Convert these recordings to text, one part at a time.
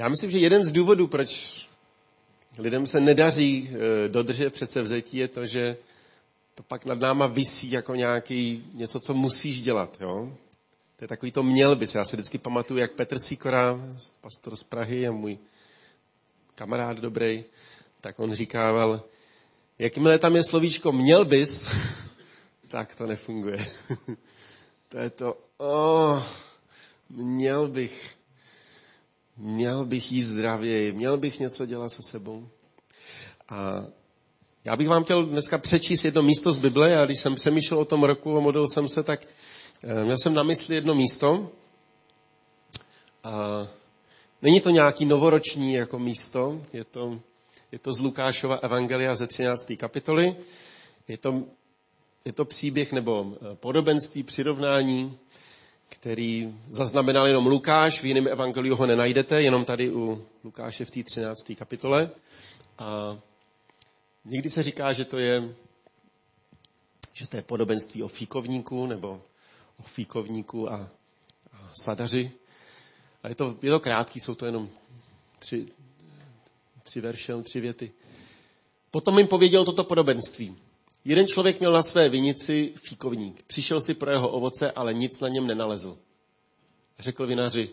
Já myslím, že jeden z důvodů, proč lidem se nedaří eh, dodržet předsevzetí, je to, že to pak nad náma visí jako nějaký něco, co musíš dělat. Jo? To je takový to měl bys. Já si vždycky pamatuju, jak Petr Sikora, pastor z Prahy a můj kamarád dobrý, tak on říkával, jakmile tam je slovíčko měl bys, tak to nefunguje. to je to, oh, měl bych, měl bych jíst zdravěji, měl bych něco dělat se sebou. A já bych vám chtěl dneska přečíst jedno místo z Bible a když jsem přemýšlel o tom roku a modlil jsem se, tak eh, měl jsem na mysli jedno místo. A není to nějaký novoroční jako místo, je to, je to z Lukášova Evangelia ze 13. kapitoly. Je to, je to příběh nebo eh, podobenství, přirovnání, který zaznamenal jenom Lukáš, v jiném evangeliu ho nenajdete, jenom tady u Lukáše v té 13. kapitole. A Někdy se říká, že to je, že to je podobenství o fíkovníku nebo o fíkovníku a, a sadaři. A je to, je to krátký, jsou to jenom tři, tři verše, tři věty. Potom jim pověděl toto podobenství. Jeden člověk měl na své vinici fíkovník. Přišel si pro jeho ovoce, ale nic na něm nenalezl. Řekl vinaři,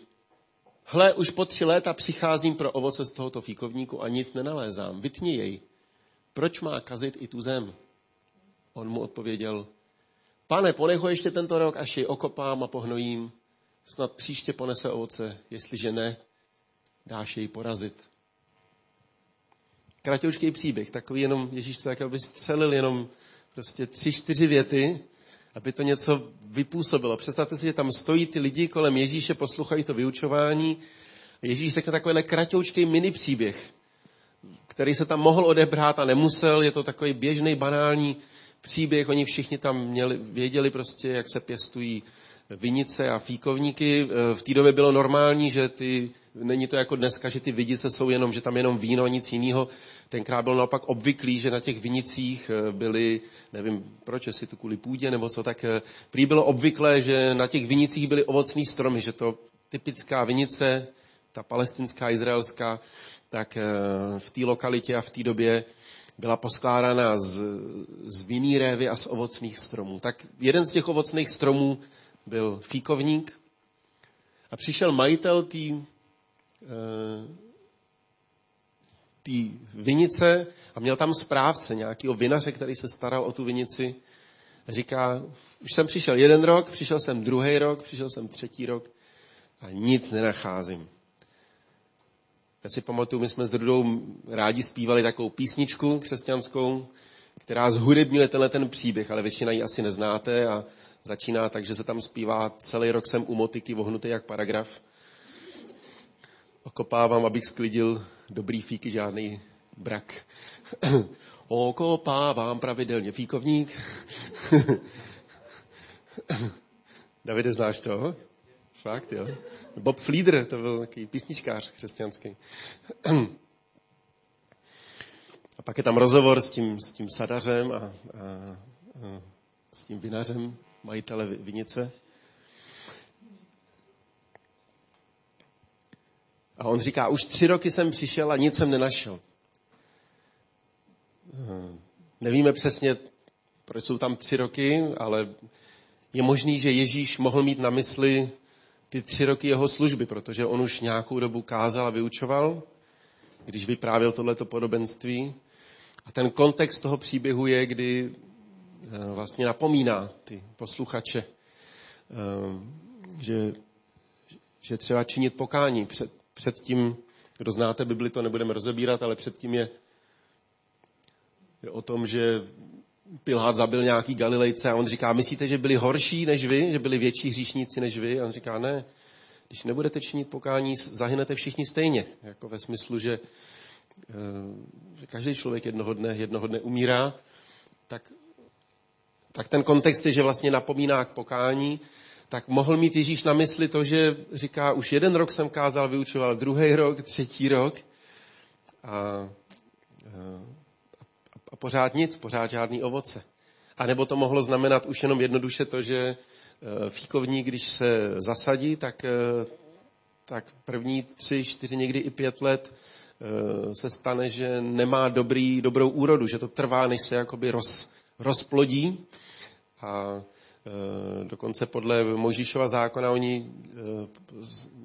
hle, už po tři léta přicházím pro ovoce z tohoto fíkovníku a nic nenalézám. Vytni jej. Proč má kazit i tu zem? On mu odpověděl, pane, ponech ho ještě tento rok, až jej okopám a pohnojím. Snad příště ponese ovoce, jestliže ne, dáš jej porazit. Kratěučký příběh, takový jenom, Ježíš to tak, aby střelil jenom prostě tři, čtyři věty, aby to něco vypůsobilo. Představte si, že tam stojí ty lidi kolem Ježíše, poslouchají to vyučování. Ježíš řekne takovýhle kratěučký mini příběh který se tam mohl odebrát a nemusel. Je to takový běžný, banální příběh. Oni všichni tam měli, věděli prostě, jak se pěstují vinice a fíkovníky. V té době bylo normální, že ty, není to jako dneska, že ty vidice jsou jenom, že tam jenom víno a nic jiného. Tenkrát bylo naopak obvyklý, že na těch vinicích eh, byly, nevím proč, jestli to kvůli půdě nebo co, tak eh, prý bylo obvyklé, že na těch vinicích byly ovocní stromy, že to typická vinice, ta palestinská, izraelská, tak eh, v té lokalitě a v té době byla poskládána z, z vinný révy a z ovocných stromů. Tak jeden z těch ovocných stromů byl fíkovník a přišel majitel té tý vinice a měl tam správce, nějakého vinaře, který se staral o tu vinici. Říká, už jsem přišel jeden rok, přišel jsem druhý rok, přišel jsem třetí rok a nic nenacházím. Já si pamatuju, my jsme s Rudou rádi zpívali takovou písničku křesťanskou, která zhudebňuje tenhle ten příběh, ale většina ji asi neznáte a začíná tak, že se tam zpívá celý rok jsem u motiky vohnutý jak paragraf. Okopávám, abych sklidil dobrý fíky, žádný brak. Okopávám pravidelně fíkovník. Davide, znáš to? Fakt, jo? Bob Flieder, to byl takový písničkář křesťanský. A pak je tam rozhovor s tím, s tím sadařem a, a, a s tím vinařem, majitele vinice. A on říká, už tři roky jsem přišel a nic jsem nenašel. Nevíme přesně, proč jsou tam tři roky, ale je možný, že Ježíš mohl mít na mysli ty tři roky jeho služby, protože on už nějakou dobu kázal a vyučoval, když vyprávěl tohleto podobenství. A ten kontext toho příběhu je, kdy eh, vlastně napomíná ty posluchače, eh, že, že třeba činit pokání. Před, před tím, kdo znáte Bibli, to nebudeme rozebírat, ale předtím je, je o tom, že Pilát zabil nějaký Galilejce a on říká, myslíte, že byli horší než vy, že byli větší hříšníci než vy? A on říká, ne, když nebudete činit pokání, zahynete všichni stejně. Jako ve smyslu, že, eh, že každý člověk jednoho dne, jednoho dne umírá, tak, tak ten kontext je, že vlastně napomíná k pokání, tak mohl mít Ježíš na mysli to, že říká, už jeden rok jsem kázal, vyučoval, druhý rok, třetí rok a, eh, a pořád nic, pořád žádný ovoce. A nebo to mohlo znamenat už jenom jednoduše to, že eh, fíkovník, když se zasadí, tak, eh, tak první tři, čtyři, někdy i pět let eh, se stane, že nemá dobrý, dobrou úrodu, že to trvá, než se jakoby roz, rozplodí. A dokonce podle Mojžíšova zákona oni eh,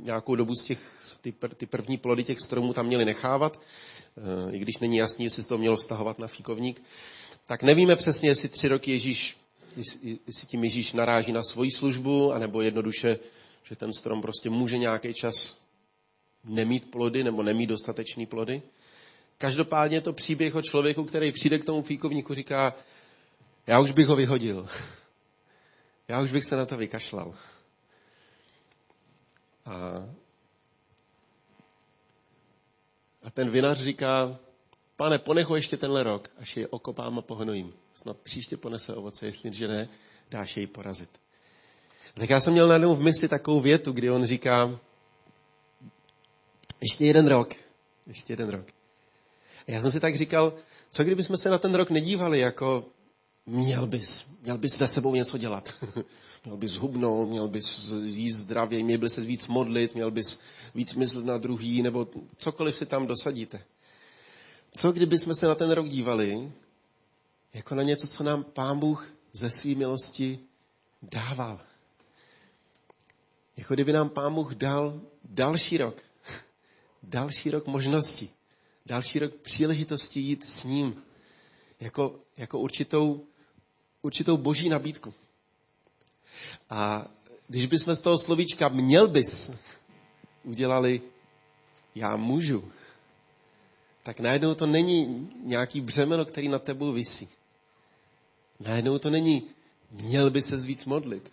nějakou dobu z těch, ty, ty první plody těch stromů tam měli nechávat, i když není jasný, jestli se to mělo vztahovat na fíkovník. Tak nevíme přesně, jestli tři roky Ježíš, jestli tím Ježíš naráží na svoji službu, anebo jednoduše že ten strom prostě může nějaký čas nemít plody nebo nemít dostatečný plody. Každopádně je to příběh o člověku, který přijde k tomu fíkovníku, říká, já už bych ho vyhodil. Já už bych se na to vykašlal. A, a ten vinař říká, pane, ponech ho ještě tenhle rok, až je okopám a pohnojím. Snad příště ponese ovoce, jestliže ne, dáš jej porazit. Tak já jsem měl najednou v mysli takovou větu, kdy on říká, ještě jeden rok, ještě jeden rok. A já jsem si tak říkal, co kdybychom se na ten rok nedívali jako měl bys, měl bys za sebou něco dělat. měl bys hubnout, měl bys jíst zdravě, měl bys se víc modlit, měl bys víc myslet na druhý, nebo cokoliv si tam dosadíte. Co kdybychom se na ten rok dívali jako na něco, co nám Pán Bůh ze své milosti dával. Jako kdyby nám Pán Bůh dal další rok. Další rok možností. Další rok příležitosti jít s ním. Jako, jako určitou, určitou boží nabídku. A když bychom z toho slovíčka měl bys udělali já můžu, tak najednou to není nějaký břemeno, který na tebou visí. Najednou to není měl by se víc modlit.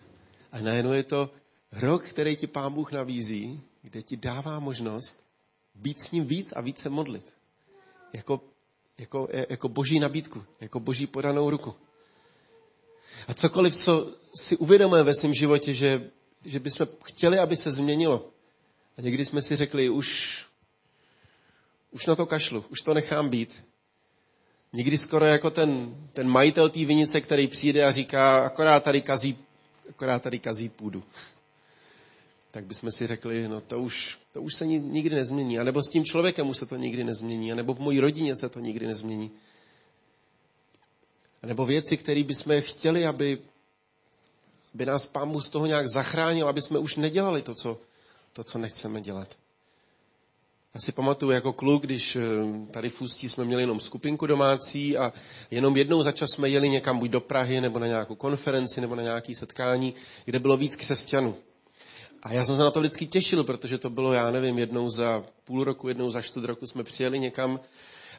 A najednou je to Rok, který ti Pán Bůh nabízí, kde ti dává možnost být s ním víc a více modlit. Jako, jako, jako boží nabídku, jako boží podanou ruku. A cokoliv, co si uvědomujeme ve svém životě, že, že bychom chtěli, aby se změnilo. A někdy jsme si řekli, už, už na to kašlu, už to nechám být. Někdy skoro jako ten, ten majitel té vinice, který přijde a říká, akorát tady kazí, akorát tady kazí půdu tak bychom si řekli, no to už, to už se nikdy nezmění. A nebo s tím člověkem už se to nikdy nezmění. A nebo v mojí rodině se to nikdy nezmění. Nebo věci, které bychom chtěli, aby, aby nás Pán z toho nějak zachránil, aby jsme už nedělali to, co, to, co nechceme dělat. Já si pamatuju jako kluk, když eh, tady v Ústí jsme měli jenom skupinku domácí a jenom jednou za čas jsme jeli někam buď do Prahy, nebo na nějakou konferenci, nebo na nějaké setkání, kde bylo víc křesťanů. A já jsem se na to vždycky těšil, protože to bylo, já nevím, jednou za půl roku, jednou za čtvrt roku jsme přijeli někam.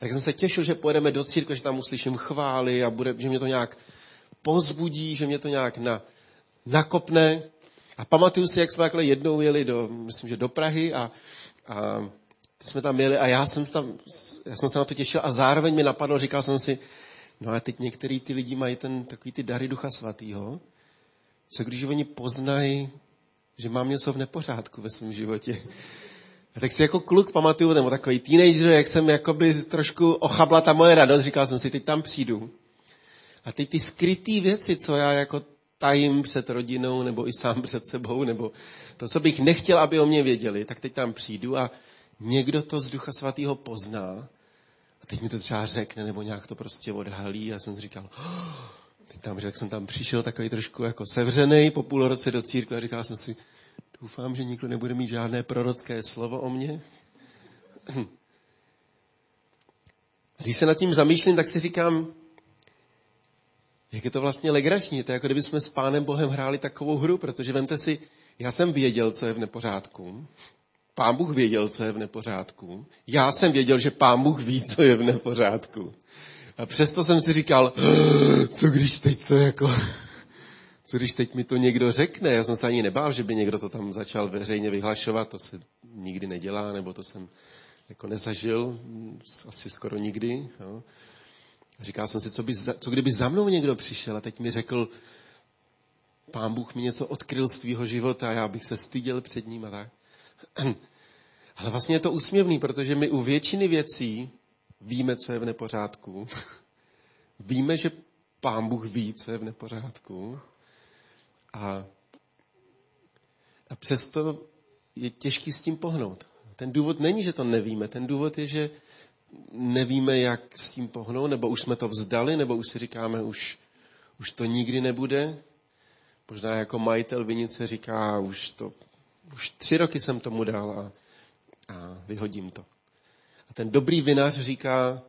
Tak jsem se těšil, že pojedeme do církve, že tam uslyším chvály a bude, že mě to nějak pozbudí, že mě to nějak na, nakopne. A pamatuju si, jak jsme takhle jednou jeli do, myslím, že do Prahy a, a jsme tam jeli a já jsem, tam, já jsem se na to těšil a zároveň mi napadlo, říkal jsem si, no a teď některý ty lidi mají ten, takový ty dary ducha svatýho, co když oni poznají že mám něco v nepořádku ve svém životě. A tak si jako kluk pamatuju, nebo takový teenager, jak jsem jakoby trošku ochabla ta moje radost, říkal jsem si, teď tam přijdu. A teď ty skrytý věci, co já jako tajím před rodinou, nebo i sám před sebou, nebo to, co bych nechtěl, aby o mě věděli, tak teď tam přijdu a někdo to z Ducha Svatého pozná a teď mi to třeba řekne, nebo nějak to prostě odhalí a jsem si říkal, oh, teď tam, jak jsem tam přišel takový trošku jako sevřený po půl roce do církve a říkal jsem si, doufám, že nikdo nebude mít žádné prorocké slovo o mně. Když se nad tím zamýšlím, tak si říkám, jak je to vlastně legrační. To je jako kdyby jsme s Pánem Bohem hráli takovou hru, protože vemte si, já jsem věděl, co je v nepořádku. Pán Bůh věděl, co je v nepořádku. Já jsem věděl, že Pán Bůh ví, co je v nepořádku. A přesto jsem si říkal, co když teď to jako, co když teď mi to někdo řekne? Já jsem se ani nebál, že by někdo to tam začal veřejně vyhlašovat, to se nikdy nedělá, nebo to jsem jako nezažil, asi skoro nikdy. Jo. Říkal jsem si, co, by, co kdyby za mnou někdo přišel a teď mi řekl, pán Bůh mi něco odkryl z tvýho života a já bych se styděl před ním a tak. Ale vlastně je to úsměvný, protože my u většiny věcí Víme, co je v nepořádku. Víme, že Pán Bůh ví, co je v nepořádku. A, a přesto je těžký s tím pohnout. Ten důvod není, že to nevíme. Ten důvod je, že nevíme, jak s tím pohnout, nebo už jsme to vzdali, nebo už si říkáme, už, už to nikdy nebude. Možná jako majitel vinice říká, už to, už tři roky jsem tomu dal a, a vyhodím to. A ten dobrý vinař říká,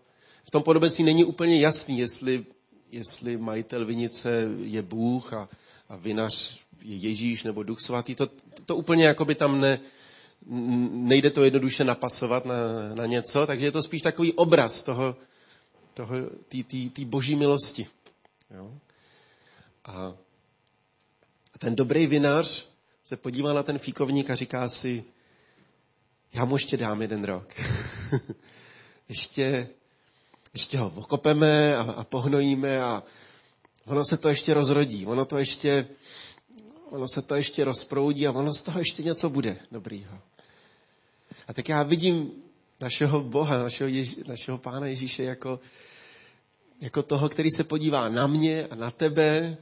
v tom podobenství není úplně jasný, jestli, jestli majitel vinice je Bůh a, a vinař je Ježíš nebo Duch Svatý. To, to, úplně jako by tam ne, nejde to jednoduše napasovat na, na něco, takže je to spíš takový obraz toho, toho té boží milosti. Jo? A, ten dobrý vinař se podívá na ten fíkovník a říká si, já mu ještě dám jeden rok. ještě, ještě ho okopeme a, a pohnojíme a ono se to ještě rozrodí, ono to ještě, ono se to ještě rozproudí a ono z toho ještě něco bude dobrýho. A tak já vidím našeho Boha, našeho, Ježí, našeho Pána Ježíše jako, jako toho, který se podívá na mě a na tebe,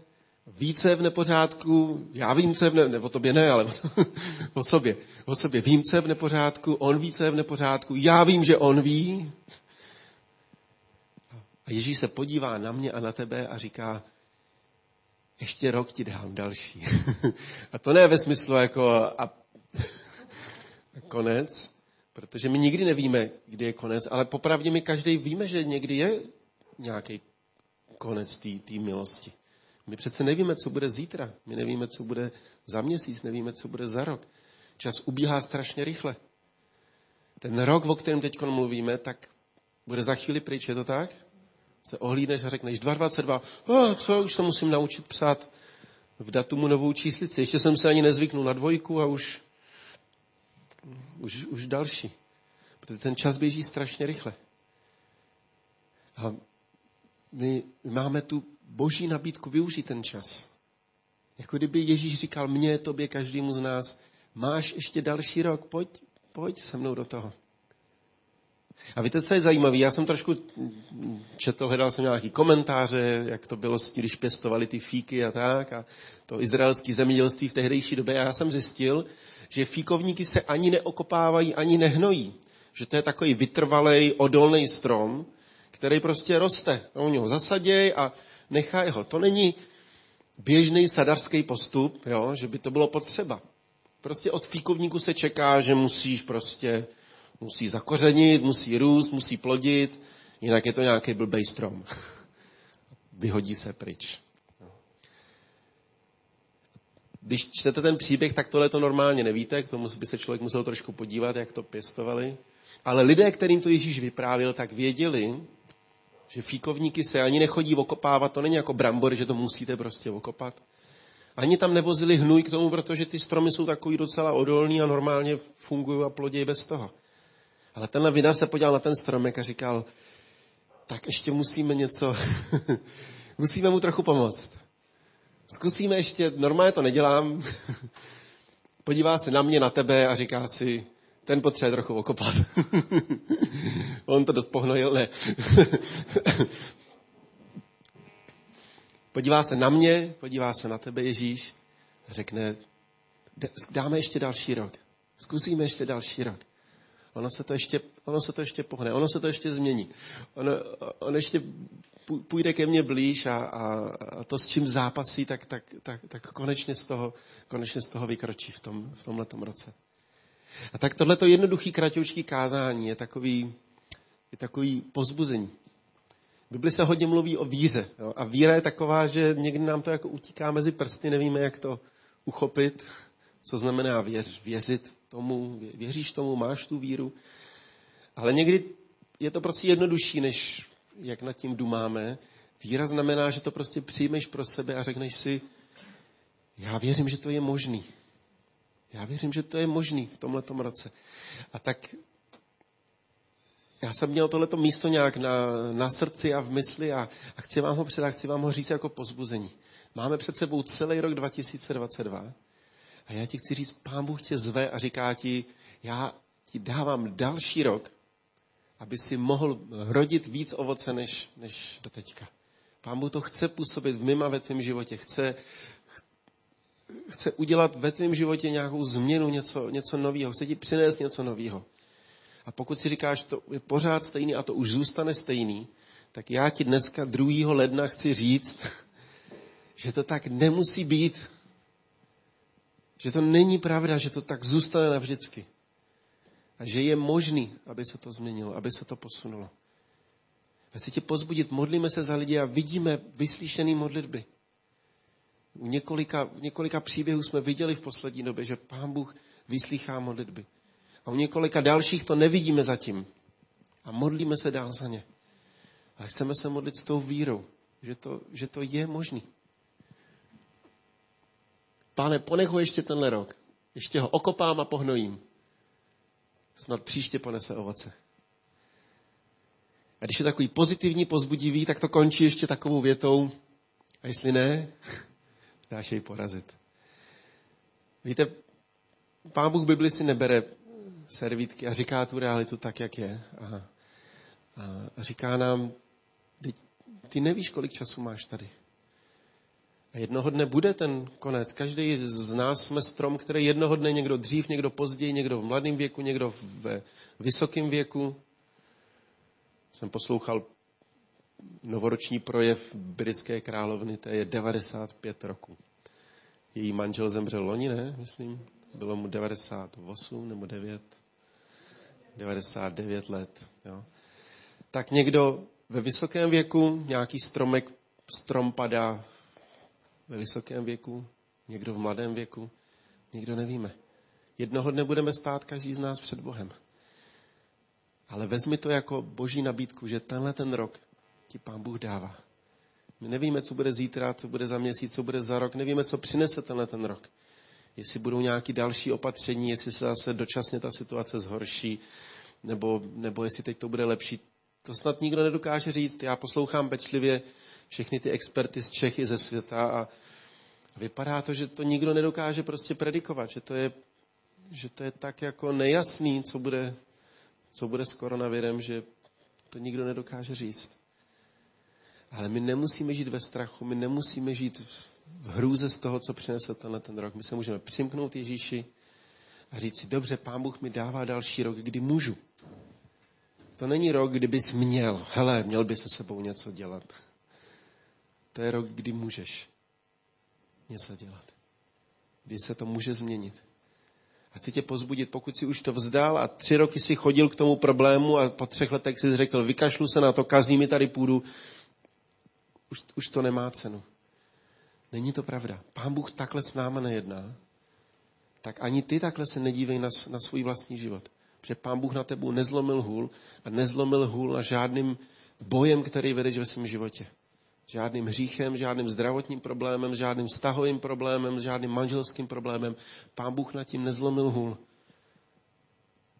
více v nepořádku, já vím, co je v ne, nebo tobě ne, ale o sobě. O sobě vím, co je v nepořádku, on ví, co je v nepořádku, já vím, že on ví. A Ježíš se podívá na mě a na tebe a říká, ještě rok ti dám další. a to ne ve smyslu jako a konec, protože my nikdy nevíme, kdy je konec, ale popravdě my každý víme, že někdy je nějaký konec té milosti. My přece nevíme, co bude zítra, my nevíme, co bude za měsíc, nevíme, co bude za rok. Čas ubíhá strašně rychle. Ten rok, o kterém teď mluvíme, tak bude za chvíli pryč, je to tak? Se ohlídneš a řekneš 222, oh, co, už to musím naučit psát v datumu novou číslici. Ještě jsem se ani nezvyknul na dvojku a už už, už další. Protože ten čas běží strašně rychle. A my, my máme tu boží nabídku využít ten čas. Jako kdyby Ježíš říkal mně, tobě, každému z nás, máš ještě další rok, pojď, pojď se mnou do toho. A víte, co je zajímavé? Já jsem trošku četl, hledal jsem nějaký komentáře, jak to bylo, když pěstovali ty fíky a tak, a to izraelské zemědělství v tehdejší době. A já jsem zjistil, že fíkovníky se ani neokopávají, ani nehnojí. Že to je takový vytrvalej, odolný strom, který prostě roste. Oni ho zasadějí a nechají ho. To není běžný sadarský postup, jo, že by to bylo potřeba. Prostě od fíkovníku se čeká, že musíš prostě, musí zakořenit, musí růst, musí plodit, jinak je to nějaký blbej strom. Vyhodí se pryč. Když čtete ten příběh, tak tohle to normálně nevíte, k tomu by se člověk musel trošku podívat, jak to pěstovali. Ale lidé, kterým to Ježíš vyprávěl, tak věděli, že fíkovníky se ani nechodí okopávat, to není jako brambory, že to musíte prostě okopat. Ani tam nevozili hnůj k tomu, protože ty stromy jsou takový docela odolný a normálně fungují a plodějí bez toho. Ale tenhle vinař se podíval na ten stromek a říkal, tak ještě musíme něco, musíme mu trochu pomoct. Zkusíme ještě, normálně to nedělám, podívá se na mě, na tebe a říká si, ten potřebuje trochu okopat. On to dost pohnojil, ne. podívá se na mě, podívá se na tebe Ježíš a řekne, dáme ještě další rok. Zkusíme ještě další rok. Ono se to ještě, ono se to ještě pohne, ono se to ještě změní. Ono, on ještě půjde ke mně blíž a, a, a to, s čím zápasí, tak, tak, tak, tak konečně, z toho, konečně z toho vykročí v, tom, v tomhletom roce. A tak tohleto jednoduchý kratoučký kázání je takový, je takový pozbuzení. V Bibli se hodně mluví o víře. Jo? A víra je taková, že někdy nám to jako utíká mezi prsty, nevíme, jak to uchopit, co znamená věř, věřit tomu, věříš tomu, máš tu víru. Ale někdy je to prostě jednodušší, než jak nad tím dumáme. Víra znamená, že to prostě přijmeš pro sebe a řekneš si, já věřím, že to je možný. Já věřím, že to je možný v tomto roce. A tak já jsem měl tohleto místo nějak na, na srdci a v mysli a, a chci vám ho předat, chci vám ho říct jako pozbuzení. Máme před sebou celý rok 2022 a já ti chci říct, pán Bůh tě zve a říká ti, já ti dávám další rok, aby si mohl rodit víc ovoce než, než do teďka. Pán Bůh to chce působit v mým a ve tvém životě. Chce, chce udělat ve tvém životě nějakou změnu, něco, něco nového, chce ti přinést něco nového. A pokud si říkáš, to je pořád stejný a to už zůstane stejný, tak já ti dneska 2. ledna chci říct, že to tak nemusí být. Že to není pravda, že to tak zůstane navždycky. A že je možný, aby se to změnilo, aby se to posunulo. A chci tě pozbudit, modlíme se za lidi a vidíme vyslyšený modlitby. U několika, u několika příběhů jsme viděli v poslední době, že Pán Bůh vyslýchá modlitby. A u několika dalších to nevidíme zatím. A modlíme se dál za ně. Ale chceme se modlit s tou vírou, že to, že to je možný. Pane, ponech ho ještě tenhle rok. Ještě ho okopám a pohnojím. Snad příště ponese ovoce. A když je takový pozitivní, pozbudivý, tak to končí ještě takovou větou. A jestli ne, dáš jej porazit. Víte, Pán Bůh Bibli si nebere servítky a říká tu realitu tak, jak je. A, a říká nám, ty nevíš, kolik času máš tady. A jednoho dne bude ten konec. Každý z nás jsme strom, který jednoho dne někdo dřív, někdo později, někdo v mladém věku, někdo v vysokém věku. Jsem poslouchal novoroční projev britské královny, to je 95 roku. Její manžel zemřel loni, ne? Myslím. Bylo mu 98 nebo 9. 99 let. Jo. Tak někdo ve vysokém věku, nějaký stromek, strom padá ve vysokém věku, někdo v mladém věku, někdo nevíme. Jednoho dne budeme stát každý z nás před Bohem. Ale vezmi to jako boží nabídku, že tenhle ten rok ti pán Bůh dává. My nevíme, co bude zítra, co bude za měsíc, co bude za rok, nevíme, co přinese tenhle ten rok. Jestli budou nějaké další opatření, jestli se zase dočasně ta situace zhorší, nebo, nebo jestli teď to bude lepší. To snad nikdo nedokáže říct. Já poslouchám pečlivě všechny ty experty z Čech i ze světa a vypadá to, že to nikdo nedokáže prostě predikovat, že to je, že to je tak jako nejasný, co bude, co bude s koronavirem, že to nikdo nedokáže říct. Ale my nemusíme žít ve strachu, my nemusíme žít v hrůze z toho, co přinese tenhle ten rok. My se můžeme přimknout Ježíši a říct si, dobře, Pán Bůh mi dává další rok, kdy můžu. To není rok, kdybys měl, hele, měl by se sebou něco dělat. To je rok, kdy můžeš něco dělat. Kdy se to může změnit. A chci tě pozbudit, pokud si už to vzdal a tři roky si chodil k tomu problému a po třech letech si řekl, vykašlu se na to, kazí mi tady půdu, už, už to nemá cenu. Není to pravda. Pán Bůh takhle s náma nejedná, tak ani ty takhle se nedívej na, na svůj vlastní život. Protože Pán Bůh na tebu nezlomil hůl a nezlomil hůl na žádným bojem, který vedeš ve svém životě. Žádným hříchem, žádným zdravotním problémem, žádným vztahovým problémem, žádným manželským problémem. Pán Bůh nad tím nezlomil hůl.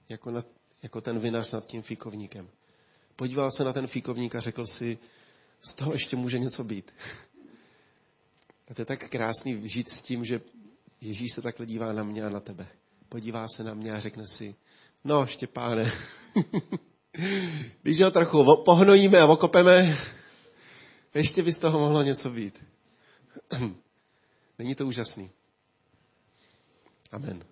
Jako, nad, jako ten vinař nad tím fíkovníkem. Podíval se na ten fíkovník a řekl si, z toho ještě může něco být. A to je tak krásný žít s tím, že Ježíš se takhle dívá na mě a na tebe. Podívá se na mě a řekne si, no Štěpáne, když ho trochu pohnojíme a okopeme, ještě by z toho mohlo něco být. Není to úžasný? Amen.